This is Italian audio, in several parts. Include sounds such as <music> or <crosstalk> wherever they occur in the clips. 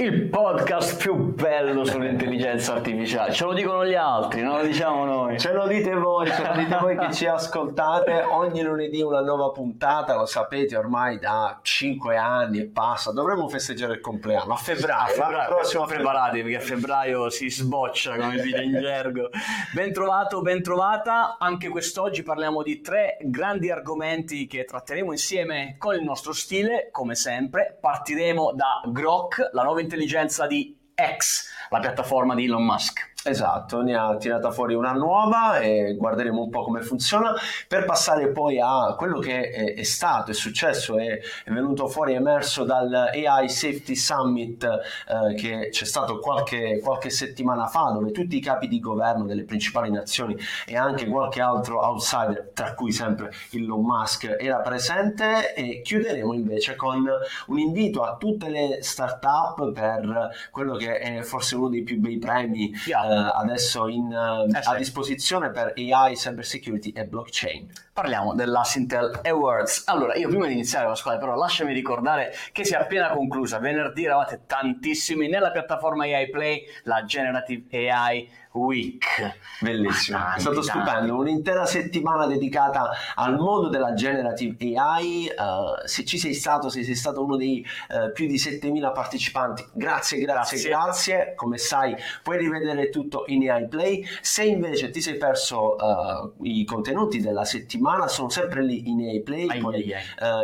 Il podcast più bello sull'intelligenza artificiale. Ce lo dicono gli altri, non lo diciamo noi. Ce lo dite voi, ce lo dite voi che ci <laughs> ascoltate. Ogni lunedì una nuova puntata, lo sapete ormai da 5 anni e passa. Dovremmo festeggiare il compleanno a febbraio. A febbraio prossimo preparati perché a febbraio si sboccia come si dice in <laughs> gergo. Ben trovato, ben trovata. Anche quest'oggi parliamo di tre grandi argomenti che tratteremo insieme con il nostro stile, come sempre. Partiremo da Grok, la nuova intelligenza di X, la piattaforma di Elon Musk. Esatto, ne ha tirata fuori una nuova e guarderemo un po' come funziona per passare poi a quello che è, è stato, è successo, è, è, venuto fuori, emerso dal AI Safety Summit eh, che c'è stato qualche, qualche, settimana fa dove tutti i capi di governo delle principali nazioni e anche qualche altro outsider, tra cui sempre Elon Musk, era presente e chiuderemo invece con un invito a tutte le start-up per quello che è forse uno dei più bei premi. Yeah eh, adesso in, eh, eh, a disposizione per AI, cyber security e blockchain. Parliamo dell'Assintel Awards. Allora, io prima di iniziare la scuola, però lasciami ricordare che si è appena conclusa. Venerdì eravate tantissimi nella piattaforma AI Play, la Generative AI Week. Bellissimo, è stato stupendo, un'intera settimana dedicata al mondo della generative AI. Uh, se ci sei stato, se sei stato uno dei uh, più di 7000 partecipanti, grazie, grazie, grazie, grazie. Come sai, puoi rivedere tutto in AI Play. Se invece ti sei perso uh, i contenuti della settimana, sono sempre lì in AI Play. Ai puoi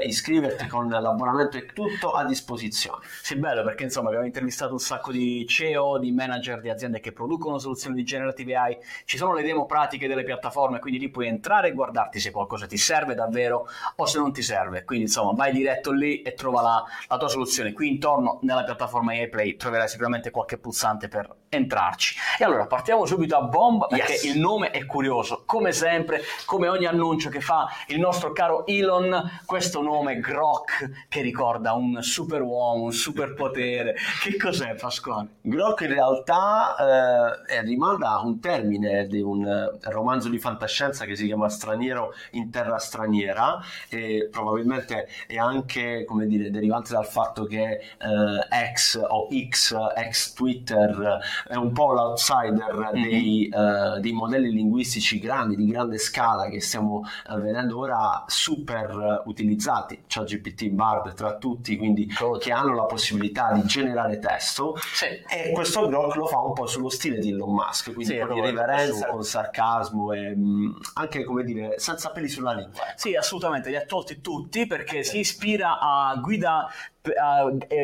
iscriverti con l'abbonamento e tutto a disposizione. Sì, bello perché insomma abbiamo intervistato un sacco di CEO, di manager di aziende che producono soluzioni di generative AI, ci sono le demo pratiche delle piattaforme, quindi lì puoi entrare e guardarti se qualcosa ti serve davvero o se non ti serve. Quindi insomma vai diretto lì e trova la, la tua soluzione. Qui intorno nella piattaforma AI troverai sicuramente qualche pulsante per entrarci. E allora partiamo subito a bomba perché yes. il nome è curioso. Come sempre, come ogni annuncio che fa il nostro caro Elon, questo nome Grok che ricorda un super uomo, un superpotere. Che cos'è Pasquale? Grok in realtà eh, è rimasto da un termine di un eh, romanzo di fantascienza che si chiama Straniero in terra straniera e probabilmente è anche come dire derivante dal fatto che eh, X o X, ex Twitter è un po' l'outsider mm-hmm. dei, eh, dei, modelli linguistici grandi, di grande scala che stiamo eh, vedendo ora super utilizzati, c'è GPT Bard tra tutti, quindi oh. che hanno la possibilità di generare testo sì. e questo Grok lo fa un po' sullo stile di Elon Musk quindi sì, con irriverenza, con sarcasmo e mh, anche come dire senza peli sulla lingua. Sì, assolutamente, li ha tolti tutti perché si ispira a guida uh,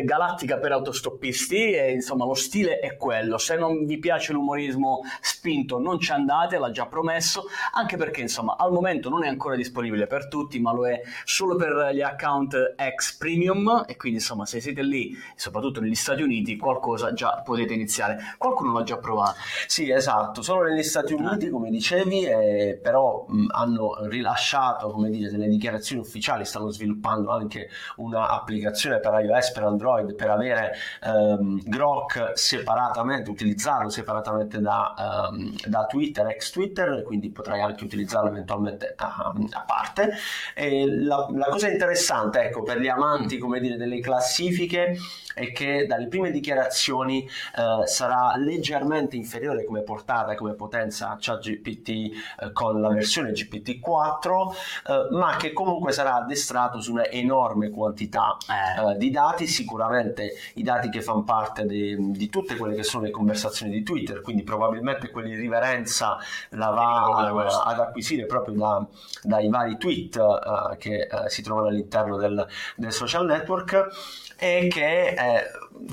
galattica per autostoppisti e insomma lo stile è quello. Se non vi piace l'umorismo spinto non ci andate l'ha già promesso anche perché insomma al momento non è ancora disponibile per tutti ma lo è solo per gli account X Premium e quindi insomma se siete lì soprattutto negli Stati Uniti qualcosa già potete iniziare. Qualcuno l'ha già provato. Sì esatto solo negli Stati Uniti come dicevi eh, però mh, hanno rilasciato come dire delle dichiarazioni ufficiali stanno sviluppando anche un'applicazione per per iOS, per Android, per avere um, Grok separatamente, utilizzarlo separatamente da, um, da, Twitter, ex Twitter, quindi potrai anche utilizzarlo eventualmente a, a parte. La, la, cosa interessante, ecco, per gli amanti, come dire, delle classifiche, è che dalle prime dichiarazioni uh, sarà leggermente inferiore come portata e come potenza a ChatGPT uh, con la versione GPT-4, uh, ma che comunque sarà addestrato su una enorme quantità eh di dati, sicuramente i dati che fanno parte di, di, tutte quelle che sono le conversazioni di Twitter, quindi probabilmente quell'irriverenza la va ad acquisire proprio da, dai vari tweet uh, che uh, si trovano all'interno del, del social network e che eh,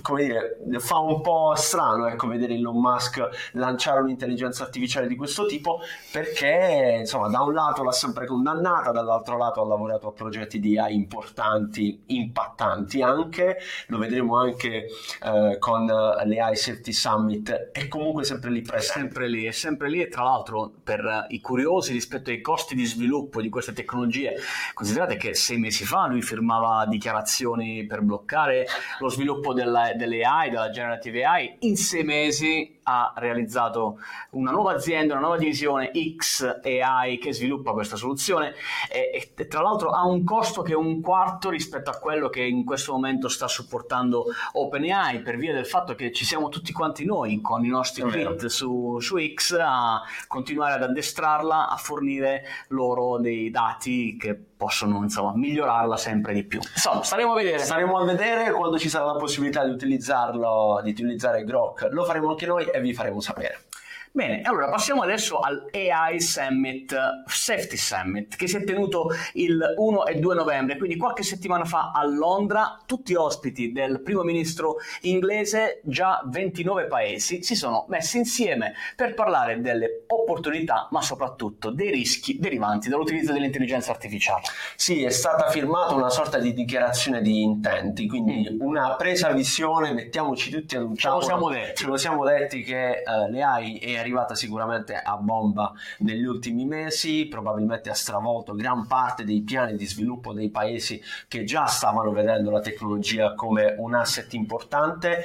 come dire, fa un po' strano ecco, vedere Elon Musk lanciare un'intelligenza artificiale di questo tipo perché insomma da un lato l'ha sempre condannata, dall'altro lato ha lavorato a progetti di AI importanti, impattanti anche, lo vedremo anche eh, con le AI Safety Summit, è comunque sempre lì presente. Sempre lì, è sempre lì. E tra l'altro per i curiosi rispetto ai costi di sviluppo di queste tecnologie, considerate che sei mesi fa lui firmava dichiarazioni per bloccare lo sviluppo della della, delle AI, della generative AI, in sei mesi ha realizzato una nuova azienda, una nuova divisione X AI che sviluppa questa soluzione. E, e, tra l'altro ha un costo che è un quarto rispetto a quello che in questo momento sta supportando OpenAI per via del fatto che ci siamo tutti quanti noi con i nostri kit su, su X a continuare ad addestrarla, a fornire loro dei dati che possono insomma migliorarla sempre di più. Insomma, staremo a vedere. Staremo a vedere quando ci sarà la possibilità di utilizzarlo, di utilizzare Grok. Lo faremo anche noi e vi faremo sapere. Bene, allora passiamo adesso al AI Summit, Safety Summit, che si è tenuto il 1 e 2 novembre, quindi qualche settimana fa a Londra, tutti ospiti del primo ministro inglese, già 29 paesi si sono messi insieme per parlare delle opportunità, ma soprattutto dei rischi derivanti dall'utilizzo dell'intelligenza artificiale. Sì, è stata firmata una sorta di dichiarazione di intenti, quindi mm. una presa visione, mettiamoci tutti ad un tavolo. Ce lo siamo detti. Ce lo siamo detti che uh, le AI è arrivata sicuramente a bomba negli ultimi mesi, probabilmente ha stravolto gran parte dei piani di sviluppo dei paesi che già stavano vedendo la tecnologia come un asset importante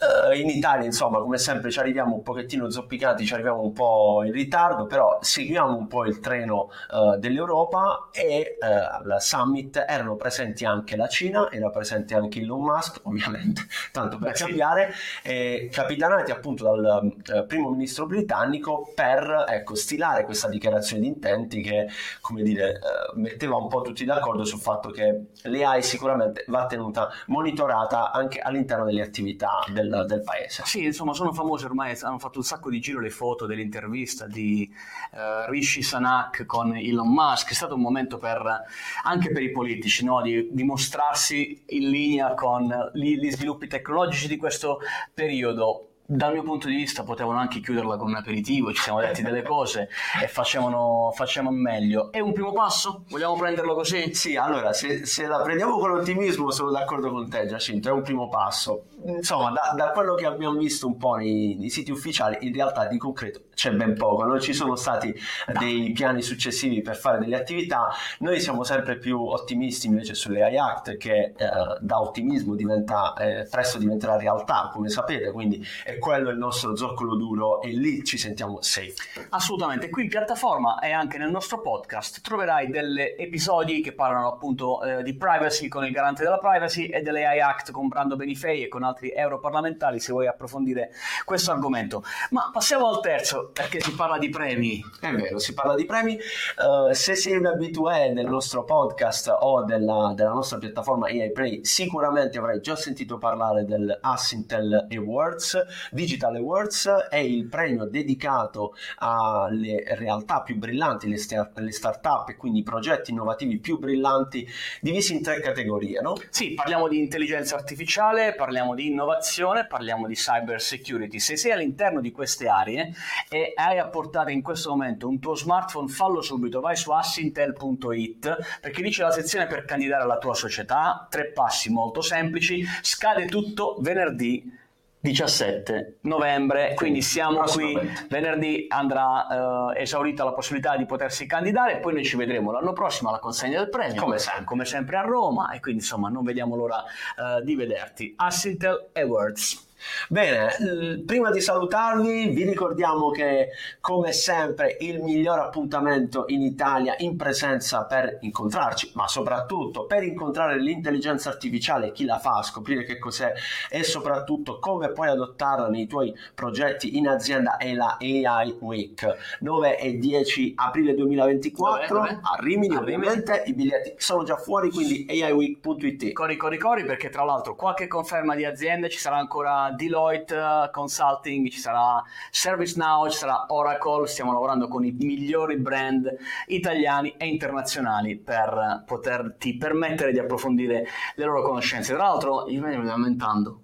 Uh, in Italia, insomma, come sempre ci arriviamo un pochettino zoppicati, ci arriviamo un po' in ritardo, però seguiamo un po' il treno uh, dell'Europa e uh, al summit erano presenti anche la Cina, era presente anche Elon Musk, <laughs> ovviamente, tanto per Beh, cambiare, sì. capitanati appunto dal primo ministro britannico per ecco, stilare questa dichiarazione di intenti che, come dire, metteva un po' tutti d'accordo sul fatto che l'AI sicuramente va tenuta monitorata anche all'interno delle attività del del, del, paese. Sì, insomma, sono famose ormai, hanno fatto un sacco di giro le foto dell'intervista di uh, Rishi Sanak con Elon Musk, è stato un momento per, anche per i politici no? di, di, mostrarsi in linea con gli, gli sviluppi tecnologici di questo periodo dal mio punto di vista potevano anche chiuderla con un aperitivo, ci siamo detti delle cose e facevano, facciamo meglio. È un primo passo? Vogliamo prenderlo così? Sì, allora se, se la prendiamo con ottimismo sono d'accordo con te Giacinto, è un primo passo. Insomma, da, da quello che abbiamo visto un po' nei, nei, siti ufficiali, in realtà di concreto c'è ben poco, non ci sono stati dei piani successivi per fare delle attività, noi siamo sempre più ottimisti invece sulle AI Act che eh, da ottimismo diventa, eh, presto diventerà realtà, come sapete, quindi è quello il nostro zoccolo duro e lì ci sentiamo safe. Assolutamente, qui in piattaforma e anche nel nostro podcast troverai degli episodi che parlano appunto eh, di privacy con il garante della privacy e dell'AI Act con Brando Benifei e con altri europarlamentari se vuoi approfondire questo argomento. Ma passiamo al terzo perché si parla di premi. È vero, si parla di premi. Uh, se sei un abitué del nostro podcast o della, della nostra piattaforma AI Play, sicuramente avrai già sentito parlare del Assintel Awards Digital Awards è il premio dedicato alle realtà più brillanti, le, st- le start-up e quindi i progetti innovativi più brillanti divisi in tre categorie, no? Sì, parliamo di intelligenza artificiale, parliamo di innovazione, parliamo di cyber security. Se sei all'interno di queste aree e hai a portare in questo momento un tuo smartphone, fallo subito, vai su assintel.it perché lì c'è la sezione per candidare alla tua società, tre passi molto semplici, scade tutto venerdì 17 novembre, quindi siamo qui, venerdì andrà uh, esaurita la possibilità di potersi candidare poi noi ci vedremo l'anno prossimo alla consegna del premio, come sempre, come sempre a Roma e quindi insomma non vediamo l'ora uh, di vederti. Assintel Awards. Bene, prima di salutarvi vi ricordiamo che come sempre il miglior appuntamento in Italia in presenza per incontrarci, ma soprattutto per incontrare l'intelligenza artificiale, chi la fa, scoprire che cos'è e soprattutto come puoi adottarla nei tuoi progetti in azienda è la AI Week 9 e 10 aprile 2024 dove, dove? a Rimini a ovviamente Rimini. i biglietti sono già fuori quindi aiweek.it corri corri corri perché tra l'altro qualche conferma di aziende ci sarà ancora Deloitte uh, Consulting, ci sarà ServiceNow, ci sarà Oracle, stiamo lavorando con i migliori brand italiani e internazionali per poterti permettere di approfondire le loro conoscenze. Tra l'altro, i prezzi stanno aumentando.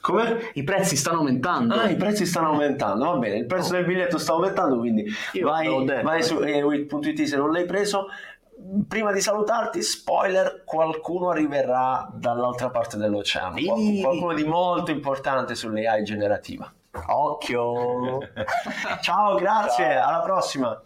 Come? I prezzi stanno aumentando. Ah, i prezzi stanno aumentando, va bene, il prezzo oh. del biglietto sta aumentando, quindi Io vai, vai su airwit.it se non l'hai preso prima di salutarti, spoiler, qualcuno arriverà dall'altra parte dell'oceano. Qualcuno, qualcuno di molto importante sull'AI generativa. Occhio! <laughs> Ciao, grazie, Ciao. alla prossima.